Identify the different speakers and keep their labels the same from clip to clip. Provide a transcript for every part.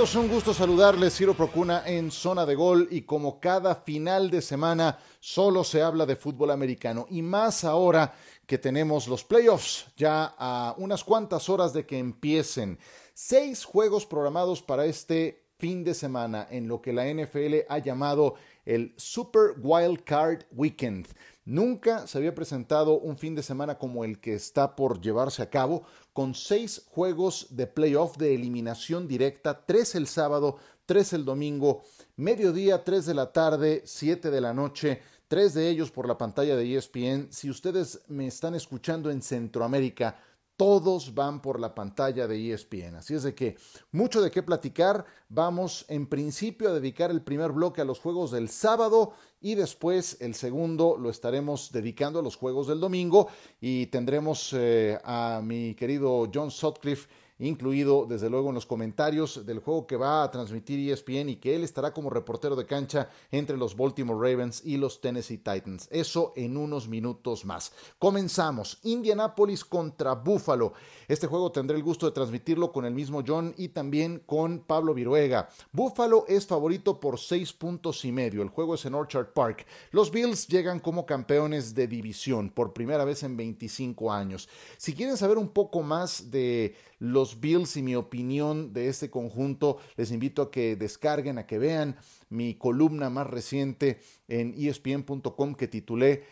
Speaker 1: Bienvenidos, un gusto saludarles, Ciro Procuna en Zona de Gol y como cada final de semana solo se habla de fútbol americano y más ahora que tenemos los playoffs ya a unas cuantas horas de que empiecen. Seis juegos programados para este fin de semana en lo que la NFL ha llamado el Super Wild Card Weekend. Nunca se había presentado un fin de semana como el que está por llevarse a cabo, con seis juegos de playoff de eliminación directa, tres el sábado, tres el domingo, mediodía, tres de la tarde, siete de la noche, tres de ellos por la pantalla de ESPN. Si ustedes me están escuchando en Centroamérica, todos van por la pantalla de ESPN. Así es de que mucho de qué platicar. Vamos en principio a dedicar el primer bloque a los juegos del sábado y después el segundo lo estaremos dedicando a los juegos del domingo y tendremos eh, a mi querido John Sutcliffe incluido desde luego en los comentarios del juego que va a transmitir ESPN y que él estará como reportero de cancha entre los Baltimore Ravens y los Tennessee Titans. Eso en unos minutos más. Comenzamos. Indianapolis contra Buffalo. Este juego tendré el gusto de transmitirlo con el mismo John y también con Pablo Viruega. Buffalo es favorito por seis puntos y medio. El juego es en Orchard Park. Los Bills llegan como campeones de división por primera vez en 25 años. Si quieren saber un poco más de los Bills y mi opinión de este conjunto, les invito a que descarguen, a que vean mi columna más reciente en espn.com que titulé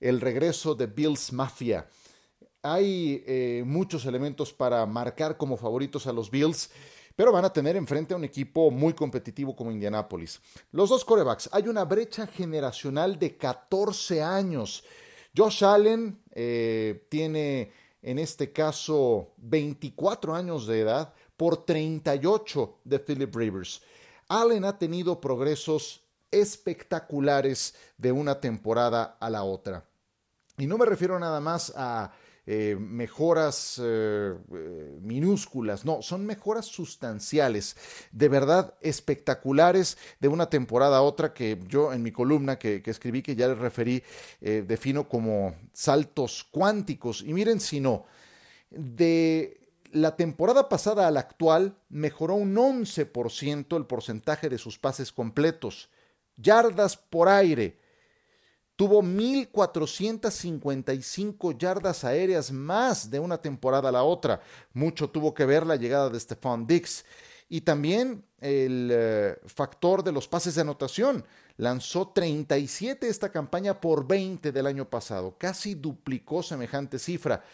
Speaker 1: El regreso de Bills Mafia. Hay eh, muchos elementos para marcar como favoritos a los Bills pero van a tener enfrente a un equipo muy competitivo como Indianapolis. Los dos corebacks, hay una brecha generacional de 14 años. Josh Allen eh, tiene en este caso 24 años de edad, por 38 de Philip Rivers. Allen ha tenido progresos espectaculares de una temporada a la otra. Y no me refiero nada más a eh, mejoras eh, eh, minúsculas, no, son mejoras sustanciales, de verdad espectaculares de una temporada a otra que yo en mi columna que, escribí, que ya les referí, defino como saltos cuánticos. Y miren si no, de la temporada pasada a la actual mejoró un 11% el porcentaje de sus pases completos, yardas por aire, Tuvo 1.455 yardas aéreas más de una temporada a la otra. Mucho tuvo que ver la llegada de Stephon Dix. Y también el eh, factor de los pases de anotación. Lanzó 37 esta campaña por 20 del año pasado. Casi duplicó semejante cifra.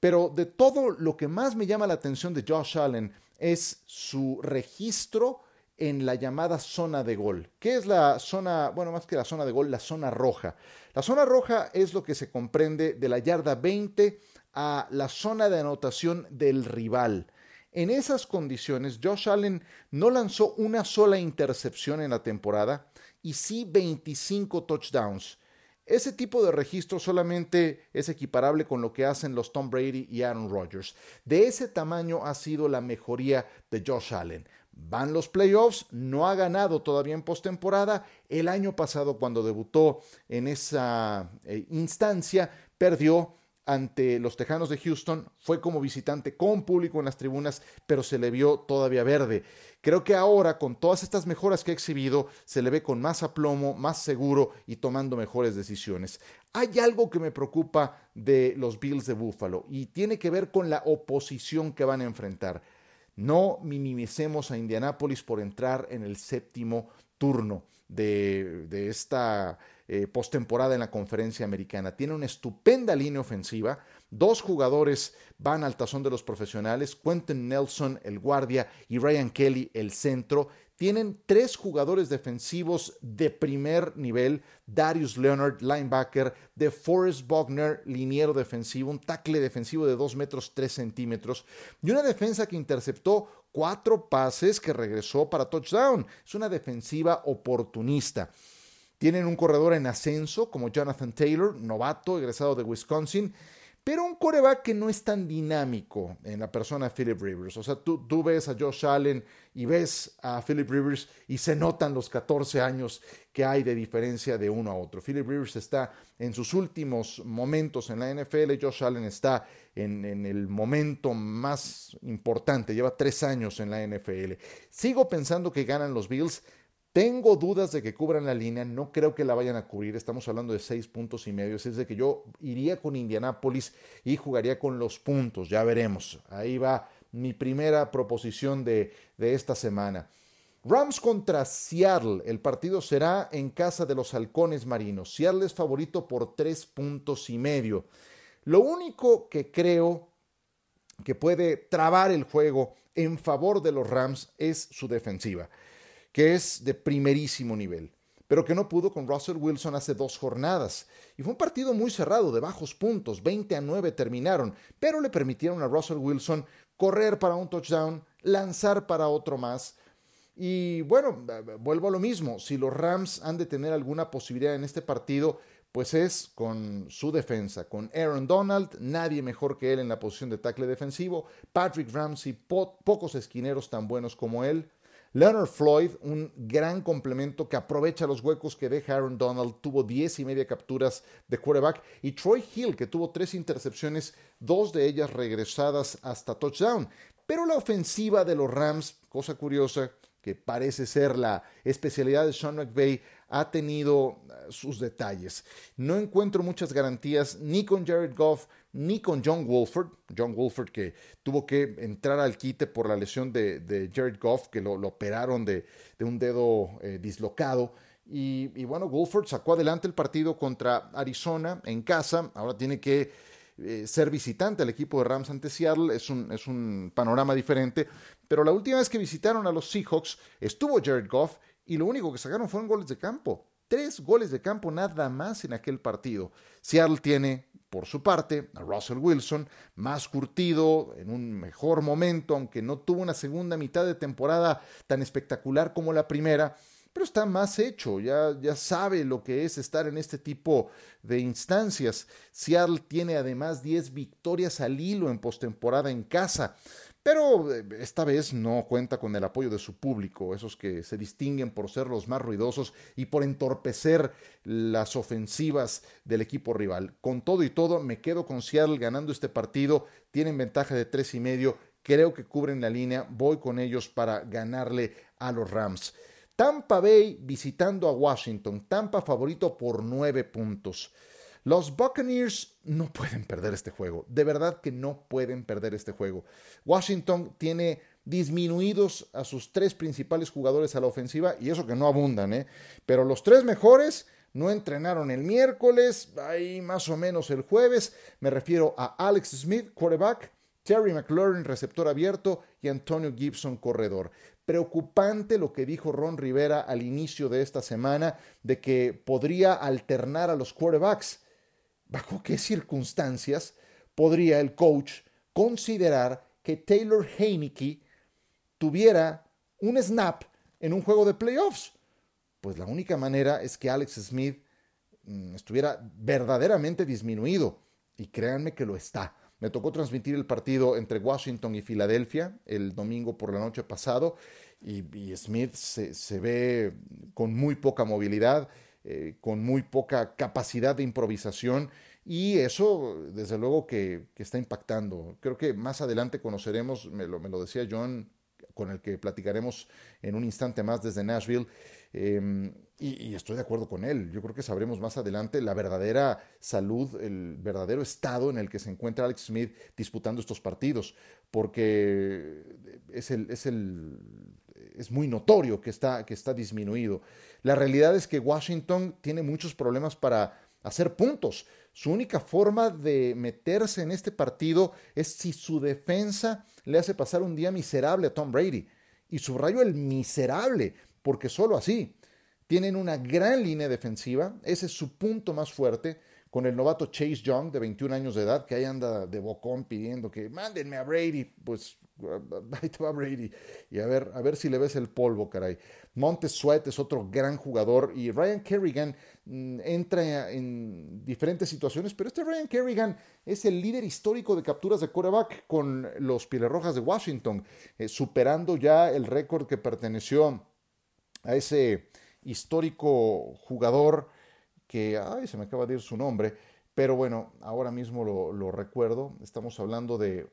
Speaker 1: Pero de todo lo que más me llama la atención de Josh Allen es su registro en la llamada zona de gol. ¿Qué es la zona, bueno, más que la zona de gol, la zona roja? La zona roja es lo que se comprende de la yarda 20 a la zona de anotación del rival. En esas condiciones, Josh Allen no lanzó una sola intercepción en la temporada y sí 25 touchdowns. Ese tipo de registro solamente es equiparable con lo que hacen los Tom Brady y Aaron Rodgers. De ese tamaño ha sido la mejoría de Josh Allen. Van los playoffs, no ha ganado todavía en postemporada. El año pasado, cuando debutó en esa eh, instancia, perdió ante los Tejanos de Houston, fue como visitante con público en las tribunas, pero se le vio todavía verde. Creo que ahora, con todas estas mejoras que ha exhibido, se le ve con más aplomo, más seguro y tomando mejores decisiones. Hay algo que me preocupa de los Bills de Buffalo y tiene que ver con la oposición que van a enfrentar. No minimicemos a Indianápolis por entrar en el séptimo turno de, esta eh, postemporada en la conferencia americana. Tiene una estupenda línea ofensiva. Dos jugadores van al tazón de los profesionales, Quentin Nelson, el guardia, y Ryan Kelly, el centro. Tienen tres jugadores defensivos de primer nivel, Darius Leonard, linebacker, de Forrest Bogner, liniero defensivo, un tackle defensivo de 2 metros 3 centímetros, y una defensa que interceptó cuatro pases que regresó para touchdown. Es una defensiva oportunista. Tienen un corredor en ascenso como Jonathan Taylor, novato, egresado de Wisconsin, pero un coreback que no es tan dinámico en la persona de Philip Rivers. O sea, tú, tú ves a Josh Allen y ves a Philip Rivers y se notan los 14 años que hay de diferencia de uno a otro. Philip Rivers está en sus últimos momentos en la NFL, Josh Allen está en, en el momento más importante, lleva tres años en la NFL. Sigo pensando que ganan los Bills tengo dudas de que cubran la línea, no creo que la vayan a cubrir, estamos hablando de seis puntos y medio, es de que yo iría con Indianápolis y jugaría con los puntos, ya veremos. Ahí va mi primera proposición de, de esta semana. Rams contra Seattle, el partido será en casa de los halcones marinos. Seattle es favorito por tres puntos y medio. Lo único que creo que puede trabar el juego en favor de los Rams es su defensiva que es de primerísimo nivel, pero que no pudo con Russell Wilson hace dos jornadas. Y fue un partido muy cerrado, de bajos puntos, 20 a 9 terminaron, pero le permitieron a Russell Wilson correr para un touchdown, lanzar para otro más. Y bueno, vuelvo a lo mismo, si los Rams han de tener alguna posibilidad en este partido, pues es con su defensa, con Aaron Donald, nadie mejor que él en la posición de tackle defensivo, Patrick Ramsey, pocos esquineros tan buenos como él, Leonard Floyd, un gran complemento que aprovecha los huecos que deja Aaron Donald, tuvo 10 y media capturas de quarterback, y Troy Hill, que tuvo tres intercepciones, dos de ellas regresadas hasta touchdown. Pero la ofensiva de los Rams, cosa curiosa, que parece ser la especialidad de Sean McVay, ha tenido eh, sus detalles. No encuentro muchas garantías ni con Jared Goff ni con John Wolford. John Wolford que tuvo que entrar al quite por la lesión de, Jared Goff, que lo, operaron de, un dedo eh, dislocado. Y, bueno, Wolford sacó adelante el partido contra Arizona en casa. Ahora tiene que eh, ser visitante al equipo de Rams ante Seattle. Es un, es un panorama diferente. Pero la última vez que visitaron a los Seahawks estuvo Jared Goff y lo único que sacaron fueron goles de campo. Tres goles de campo nada más en aquel partido. Seattle tiene, por su parte, a Russell Wilson, más curtido, en un mejor momento, aunque no tuvo una segunda mitad de temporada tan espectacular como la primera, pero está más hecho, ya, ya sabe lo que es estar en este tipo de instancias. Seattle tiene además 10 victorias al hilo en postemporada en casa pero eh, esta vez no cuenta con el apoyo de su público, esos que se distinguen por ser los más ruidosos y por entorpecer las ofensivas del equipo rival. Con todo y todo, me quedo con Seattle ganando este partido, tienen ventaja de tres y medio, creo que cubren la línea, voy con ellos para ganarle a los Rams. Tampa Bay visitando a Washington, Tampa favorito por nueve puntos. Los Buccaneers no pueden perder este juego. De verdad que no pueden perder este juego. Washington tiene disminuidos a sus tres principales jugadores a la ofensiva y eso que no abundan, ¿eh? Pero los tres mejores no entrenaron el miércoles, ahí más o menos el jueves. Me refiero a Alex Smith, quarterback, Terry McLaurin, receptor abierto, y Antonio Gibson, corredor. Preocupante lo que dijo Ron Rivera al inicio de esta semana de que podría alternar a los quarterbacks bajo qué circunstancias podría el coach considerar que Taylor Heineke tuviera un snap en un juego de playoffs. Pues la única manera es que Alex Smith mm, estuviera verdaderamente disminuido. Y créanme que lo está. Me tocó transmitir el partido entre Washington y Filadelfia el domingo por la noche pasado y, Smith se, ve con muy poca movilidad eh, con muy poca capacidad de improvisación y eso desde luego que, está impactando. Creo que más adelante conoceremos, me lo, me lo, decía John, con el que platicaremos en un instante más desde Nashville, em, y, y, estoy de acuerdo con él. Yo creo que sabremos más adelante la verdadera salud, el verdadero estado en el que se encuentra Alex Smith disputando estos partidos, porque es el, es el es muy notorio que está, que está disminuido. La realidad es que Washington tiene muchos problemas para hacer puntos. Su única forma de meterse en este partido es si su defensa le hace pasar un día miserable a Tom Brady. Y subrayo el miserable, porque solo así tienen una gran línea defensiva, ese es su punto más fuerte, con el novato Chase Young, de 21 años de edad, que ahí anda de bocón pidiendo que mándenme a Brady, pues ahí te va Brady, y a ver, a ver si le ves el polvo, caray. Montes Sweat es otro gran jugador, y Ryan Kerrigan mm, entra en diferentes situaciones, pero este Ryan Kerrigan es el líder histórico de capturas de quarterback con los Rojas de Washington, eh, superando ya el récord que perteneció a ese histórico jugador que, ay, se me acaba de ir su nombre, pero bueno, ahora mismo lo, recuerdo, estamos hablando de,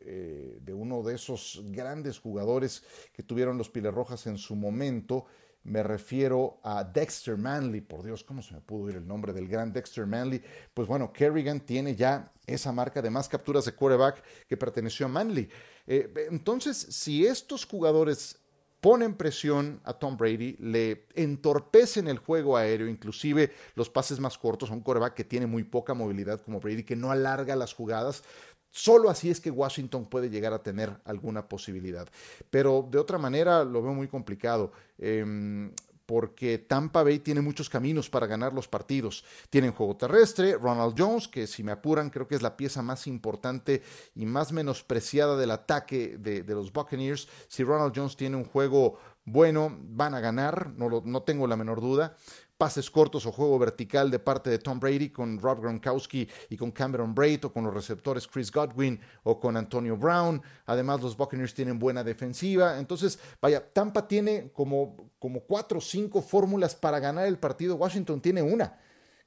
Speaker 1: de, de, uno de esos grandes jugadores que tuvieron los Piles Rojas en su momento, me refiero a Dexter Manley, por Dios, ¿cómo se me pudo ir el nombre del gran Dexter Manley? Pues bueno, Kerrigan tiene ya esa marca de más capturas de quarterback que perteneció a Manley. Eh, entonces, si estos jugadores ponen presión a Tom Brady, le entorpecen el juego aéreo, inclusive los pases más cortos a un coreback que tiene muy poca movilidad como Brady, que no alarga las jugadas. Solo así es que Washington puede llegar a tener alguna posibilidad. Pero de otra manera lo veo muy complicado. Em, porque Tampa Bay tiene muchos caminos para ganar los partidos. Tienen juego terrestre, Ronald Jones, que si me apuran creo que es la pieza más importante y más menospreciada del ataque de, los Buccaneers. Si Ronald Jones tiene un juego bueno, van a ganar, no, tengo la menor duda pases cortos o juego vertical de parte de Tom Brady con Rob Gronkowski y con Cameron Braid o con los receptores Chris Godwin o con Antonio Brown. Además, los Buccaneers tienen buena defensiva. Entonces, vaya, Tampa tiene como, como cuatro o cinco fórmulas para ganar el partido. Washington tiene una,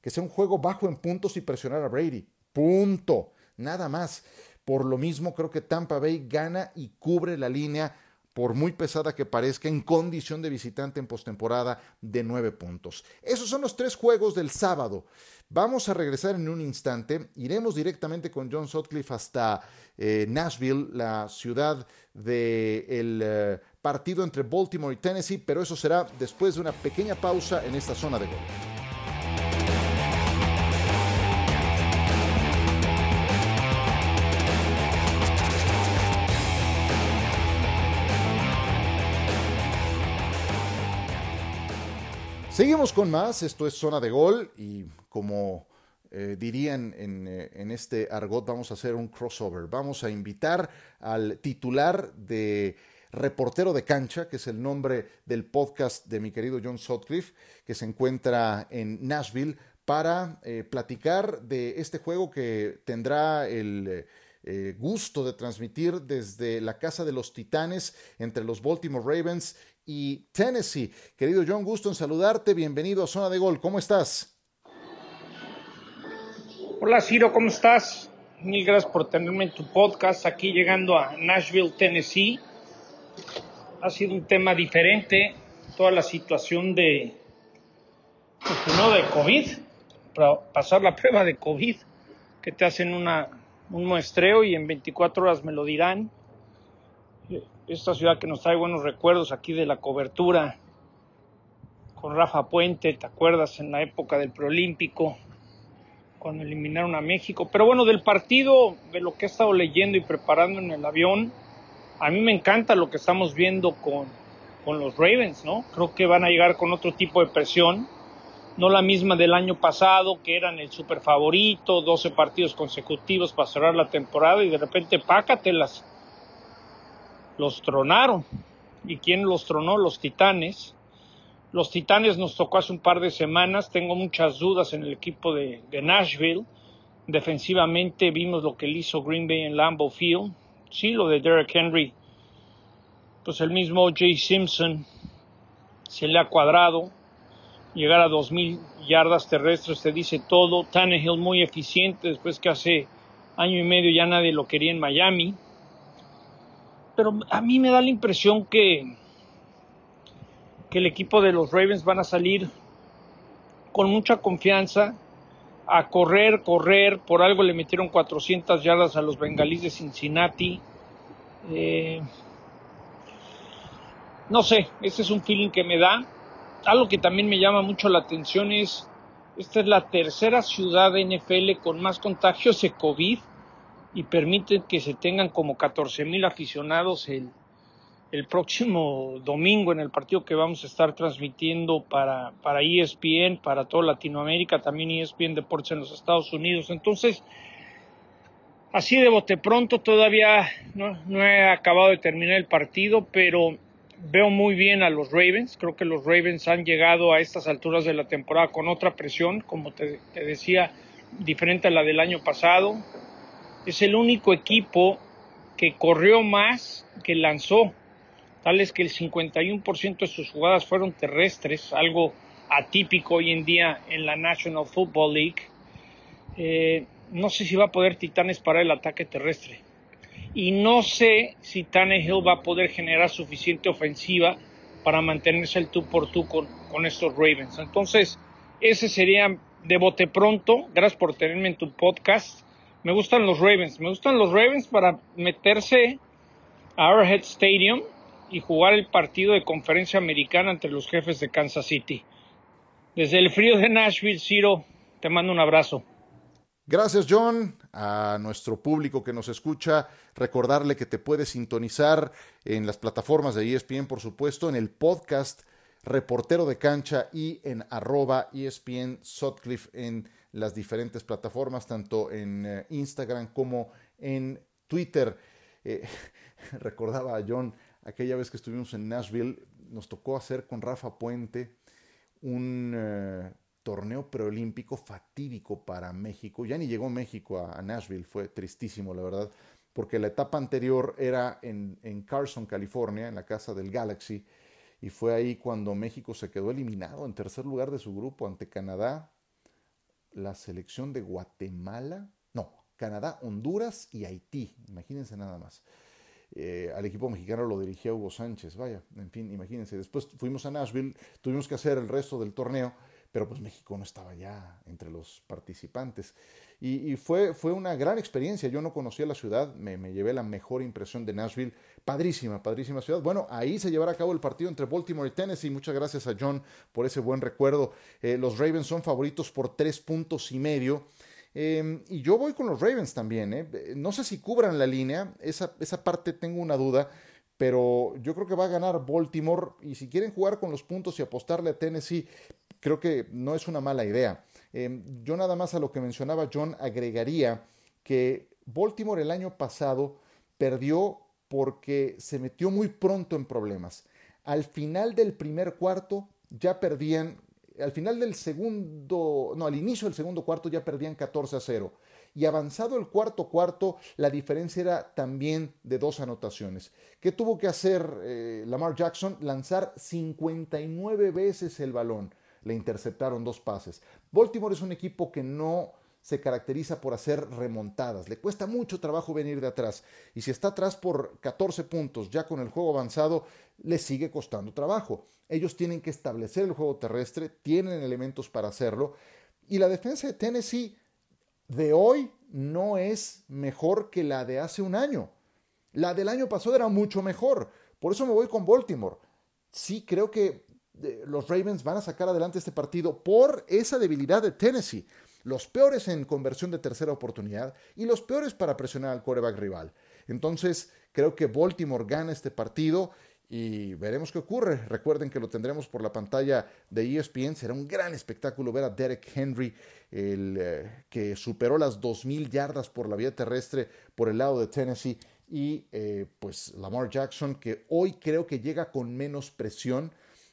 Speaker 1: que sea un juego bajo en puntos y presionar a Brady. Punto. Nada más. Por lo mismo, creo que Tampa Bay gana y cubre la línea por muy pesada que parezca, en condición de visitante en postemporada de nueve puntos. Esos son los tres juegos del sábado. Vamos a regresar en un instante. Iremos directamente con John Sutcliffe hasta eh, Nashville, la ciudad del eh, partido entre Baltimore y Tennessee, pero eso será después de una pequeña pausa en esta zona de gol. Seguimos con más, esto es zona de gol y como eh, dirían en, eh, en, este argot, vamos a hacer un crossover. Vamos a invitar al titular de Reportero de Cancha, que es el nombre del podcast de mi querido John Sutcliffe, que se encuentra en Nashville, para eh, platicar de este juego que tendrá el eh, gusto de transmitir desde la casa de los Titanes entre los Baltimore Ravens y Tennessee. Querido John, gusto en saludarte. Bienvenido a Zona de Gol. ¿Cómo estás?
Speaker 2: Hola Ciro, ¿cómo estás? Mil gracias por tenerme en tu podcast aquí llegando a Nashville, Tennessee. Ha sido un tema diferente, toda la situación de, pues, no de COVID, para pasar la prueba de COVID, que te hacen una un muestreo y en 24 horas me lo dirán. Esta ciudad que nos trae buenos recuerdos aquí de la cobertura con Rafa Puente, ¿te acuerdas? En la época del preolímpico, cuando eliminaron a México. Pero bueno, del partido, de lo que he estado leyendo y preparando en el avión, a mí me encanta lo que estamos viendo con, con los Ravens, ¿no? Creo que van a llegar con otro tipo de presión no la misma del año pasado, que eran el super favorito, 12 partidos consecutivos para cerrar la temporada y de repente pácatelas. Los tronaron. ¿Y quién los tronó? Los Titanes. Los Titanes nos tocó hace un par de semanas. Tengo muchas dudas en el equipo de, Nashville. Defensivamente vimos lo que le hizo Green Bay en Lambeau Field. Sí, lo de Derek Henry. Pues el mismo Jay Simpson se le ha cuadrado llegar a 2.000 yardas terrestres, te dice todo. Tannehill muy eficiente después que hace año y medio ya nadie lo quería en Miami. Pero a mí me da la impresión que, que el equipo de los Ravens van a salir con mucha confianza a correr, correr. Por algo le metieron 400 yardas a los bengalíes de Cincinnati. Eh, no sé, ese es un feeling que me da algo que también me llama mucho la atención es, esta es la tercera ciudad de NFL con más contagios de COVID y permite que se tengan como 14 mil aficionados el, el próximo domingo en el partido que vamos a estar transmitiendo para, para ESPN, para toda Latinoamérica, también ESPN Deportes en los Estados Unidos. Entonces, así de bote pronto, todavía no, no he acabado de terminar el partido, pero veo muy bien a los Ravens. Creo que los Ravens han llegado a estas alturas de la temporada con otra presión, como te decía, diferente a la del año pasado. Es el único equipo que corrió más que lanzó tal es que el 51% de sus jugadas fueron terrestres, algo atípico hoy en día en la National Football League. Eh, no sé si va a poder Titanes parar el ataque terrestre. Y no sé si Tannehill va a poder generar suficiente ofensiva para mantenerse el tú por tú con, con estos Ravens. Entonces, ese sería de bote pronto. Gracias por tenerme en tu podcast. Me gustan los Ravens. Me gustan los Ravens para meterse a Arrowhead Stadium y jugar el partido de conferencia americana entre los jefes de Kansas City. Desde el frío de Nashville, Ciro, te mando un abrazo.
Speaker 1: Gracias, John. A nuestro público que nos escucha, recordarle que te puedes sintonizar en las plataformas de ESPN, por supuesto, en el podcast Reportero de Cancha y en arroba ESPN Sutcliffe en las diferentes plataformas, tanto en eh, Instagram como en Twitter. Eh, recordaba a John aquella vez que estuvimos en Nashville, nos tocó hacer con Rafa Puente un eh, torneo preolímpico fatídico para México. Ya ni llegó México a, Nashville, fue tristísimo, la verdad, porque la etapa anterior era en, en Carson, California, en la casa del Galaxy, y fue ahí cuando México se quedó eliminado en tercer lugar de su grupo ante Canadá, la selección de Guatemala, no, Canadá, Honduras y Haití, imagínense nada más. Eh, al equipo mexicano lo dirigía Hugo Sánchez, vaya, en fin, imagínense. Después fuimos a Nashville, tuvimos que hacer el resto del torneo, pero pues México no estaba ya entre los participantes. Y, fue, fue una gran experiencia. Yo no conocía la ciudad, me, llevé la mejor impresión de Nashville. Padrísima, padrísima ciudad. Bueno, ahí se llevará a cabo el partido entre Baltimore y Tennessee. Muchas gracias a John por ese buen recuerdo. Eh, los Ravens son favoritos por tres puntos y medio. Em, y yo voy con los Ravens también. ¿eh? No sé si cubran la línea, esa, esa parte tengo una duda, pero yo creo que va a ganar Baltimore. Y si quieren jugar con los puntos y apostarle a Tennessee, creo que no es una mala idea. Em, yo nada más a lo que mencionaba John agregaría que Baltimore el año pasado perdió porque se metió muy pronto en problemas. Al final del primer cuarto ya perdían al final del segundo, no, al inicio del segundo cuarto ya perdían 14 a 0. Y avanzado el cuarto cuarto, la diferencia era también de dos anotaciones. ¿Qué tuvo que hacer eh, Lamar Jackson? Lanzar 59 veces el balón. Le interceptaron dos pases. Baltimore es un equipo que no se caracteriza por hacer remontadas. Le cuesta mucho trabajo venir de atrás. Y si está atrás por 14 puntos ya con el juego avanzado, le sigue costando trabajo. Ellos tienen que establecer el juego terrestre, tienen elementos para hacerlo. Y la defensa de Tennessee de hoy no es mejor que la de hace un año. La del año pasado era mucho mejor. Por eso me voy con Baltimore. Sí, creo que los Ravens van a sacar adelante este partido por esa debilidad de Tennessee los peores en conversión de tercera oportunidad y los peores para presionar al quarterback rival. Entonces, creo que Baltimore gana este partido y veremos qué ocurre. Recuerden que lo tendremos por la pantalla de ESPN. Será un gran espectáculo ver a Derek Henry, el, eh, que superó las 2.000 yardas por la vía terrestre por el lado de Tennessee. Y eh, pues Lamar Jackson, que hoy creo que llega con menos presión,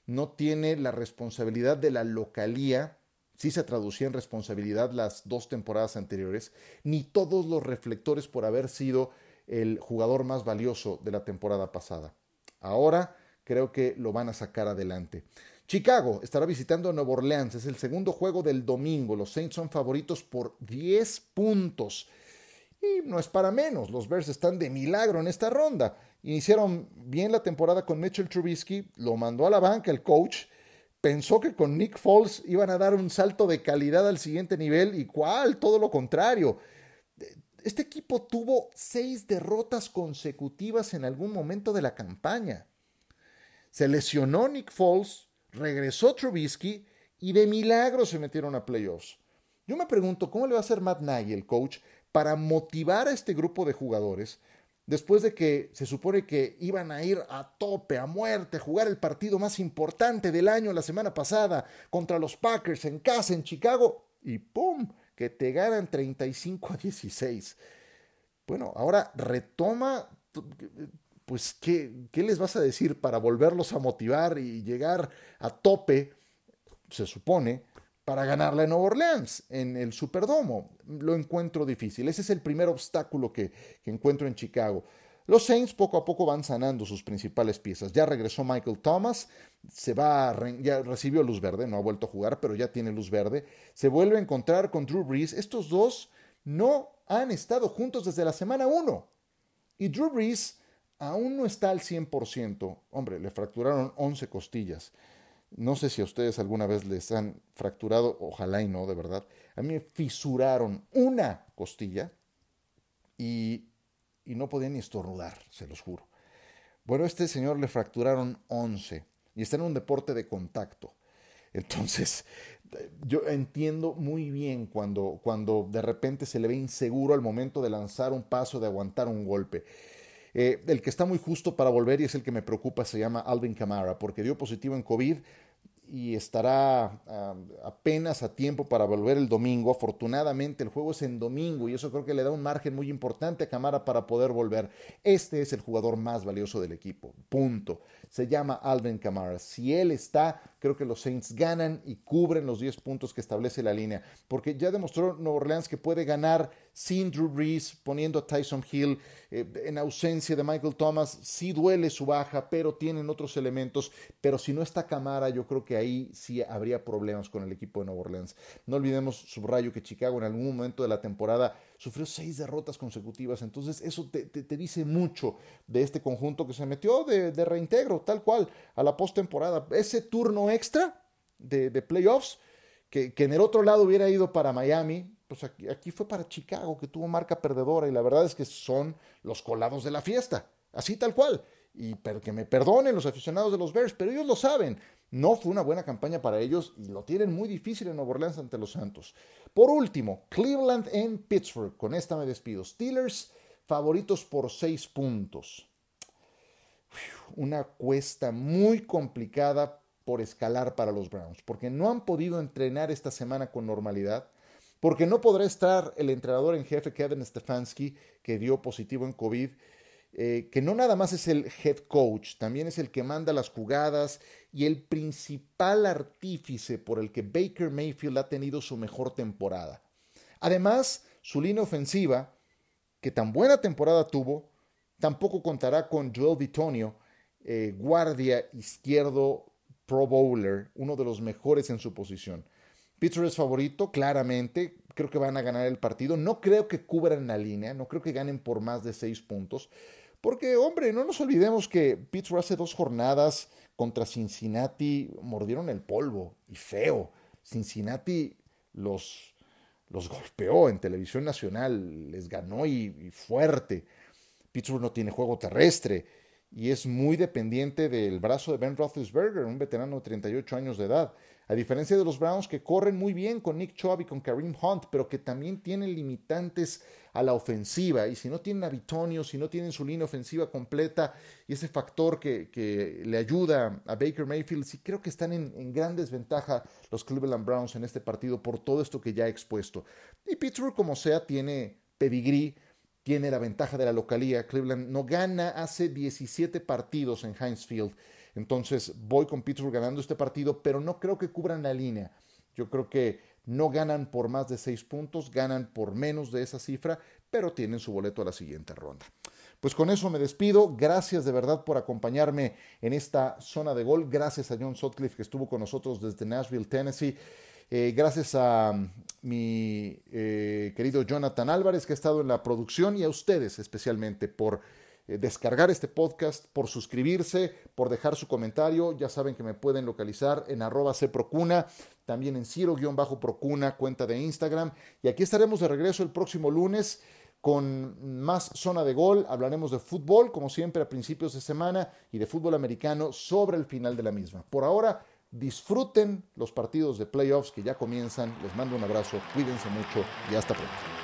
Speaker 1: no tiene la responsabilidad de la localía sí se traducía en responsabilidad las dos temporadas anteriores, ni todos los reflectores por haber sido el jugador más valioso de la temporada pasada. Ahora creo que lo van a sacar adelante. Chicago estará visitando a Nueva Orleans, es el segundo juego del domingo, los Saints son favoritos por 10 puntos. Y no es para menos, los Bears están de milagro en esta ronda. Iniciaron bien la temporada con Mitchell Trubisky, lo mandó a la banca el coach pensó que con Nick Foles iban a dar un salto de calidad al siguiente nivel y cuál, todo lo contrario. Este equipo tuvo seis derrotas consecutivas en algún momento de la campaña. Se lesionó Nick Foles, regresó Trubisky y de milagro se metieron a playoffs. Yo me pregunto cómo le va a hacer Matt Nagy, el coach, para motivar a este grupo de jugadores después de que se supone que iban a ir a tope, a muerte, a jugar el partido más importante del año la semana pasada contra los Packers en casa en Chicago y ¡pum! que te ganan 35 a 16. Bueno, ahora retoma, pues, ¿qué, ¿qué les vas a decir para volverlos a motivar y llegar a tope, se supone, para ganarla en Nueva Orleans, en el Superdomo. Lo encuentro difícil. Ese es el primer obstáculo que, encuentro en Chicago. Los Saints poco a poco van sanando sus principales piezas. Ya regresó Michael Thomas, se va, ya recibió luz verde, no ha vuelto a jugar, pero ya tiene luz verde. Se vuelve a encontrar con Drew Brees. Estos dos no han estado juntos desde la semana 1. Y Drew Brees aún no está al 100%. Hombre, le fracturaron 11 costillas. No sé si a ustedes alguna vez les han fracturado, ojalá y no, de verdad. A mí me fisuraron una costilla y, y no podía ni estornudar, se los juro. Bueno, a este señor le fracturaron 11 y está en un deporte de contacto. Entonces, yo entiendo muy bien cuando, cuando de repente se le ve inseguro al momento de lanzar un paso, de aguantar un golpe. Eh, el que está muy justo para volver y es el que me preocupa se llama Alvin Kamara, porque dio positivo en COVID y estará apenas a tiempo para volver el domingo. Afortunadamente el juego es en domingo y eso creo que le da un margen muy importante a Camara para poder volver. Este es el jugador más valioso del equipo. Punto. Se llama Alvin Kamara. Si él está, creo que los Saints ganan y cubren los 10 puntos que establece la línea. Porque ya demostró Nueva Orleans que puede ganar sin Drew Brees, poniendo a Tyson Hill eh, en ausencia de Michael Thomas. Sí duele su baja, pero tienen otros elementos. Pero si no está Camara, yo creo que ahí sí habría problemas con el equipo de Nueva Orleans. No olvidemos, subrayo, que Chicago en algún momento de la temporada sufrió seis derrotas consecutivas. Entonces, eso te, dice mucho de este conjunto que se metió de, reintegro, tal cual, a la postemporada. Ese turno extra de, playoffs, que, que en el otro lado hubiera ido para Miami, pues aquí, fue para Chicago, que tuvo marca perdedora, y la verdad es que son los colados de la fiesta, así tal cual. Y pero que me perdonen los aficionados de los Bears, pero ellos lo saben. No fue una buena campaña para ellos y lo tienen muy difícil en Nueva Orleans ante los Santos. Por último, Cleveland en Pittsburgh. Con esta me despido. Steelers favoritos por seis puntos. Una cuesta muy complicada por escalar para los Browns, porque no han podido entrenar esta semana con normalidad, porque no podrá estar el entrenador en jefe Kevin Stefanski, que dio positivo en COVID, eh, que no nada más es el head coach, también es el que manda las jugadas y el principal artífice por el que Baker Mayfield ha tenido su mejor temporada. Además, su línea ofensiva, que tan buena temporada tuvo, tampoco contará con Joel Vitonio, eh, guardia izquierdo Pro Bowler, uno de los mejores en su posición. Pittsburgh es favorito, claramente. Creo que van a ganar el partido. No creo que cubran la línea. No creo que ganen por más de seis puntos. Porque, hombre, no nos olvidemos que Pittsburgh hace dos jornadas contra Cincinnati mordieron el polvo y feo. Cincinnati los, golpeó en televisión nacional, les ganó y, fuerte. Pittsburgh no tiene juego terrestre y es muy dependiente del brazo de Ben Roethlisberger, un veterano de 38 años de edad. A diferencia de los Browns que corren muy bien con Nick Chubb y con Kareem Hunt, pero que también tienen limitantes a la ofensiva. Y si no tienen a Bitonio, si no tienen su línea ofensiva completa y ese factor que, le ayuda a Baker Mayfield, sí creo que están en, en, gran desventaja los Cleveland Browns en este partido por todo esto que ya he expuesto. Y Pittsburgh, como sea, tiene pedigrí, tiene la ventaja de la localía. Cleveland no gana hace 17 partidos en Heinz Field. Entonces voy con Pittsburgh ganando este partido, pero no creo que cubran la línea. Yo creo que no ganan por más de seis puntos, ganan por menos de esa cifra, pero tienen su boleto a la siguiente ronda. Pues con eso me despido. Gracias de verdad por acompañarme en esta zona de gol. Gracias a John Sutcliffe que estuvo con nosotros desde Nashville, Tennessee. Eh, gracias a mi eh, querido Jonathan Álvarez que ha estado en la producción y a ustedes especialmente por descargar este podcast, por suscribirse, por dejar su comentario. Ya saben que me pueden localizar en arroba cprocuna, también en ciro-procuna, cuenta de Instagram. Y aquí estaremos de regreso el próximo lunes con más zona de gol. Hablaremos de fútbol, como siempre, a principios de semana y de fútbol americano sobre el final de la misma. Por ahora, disfruten los partidos de playoffs que ya comienzan. Les mando un abrazo, cuídense mucho y hasta pronto.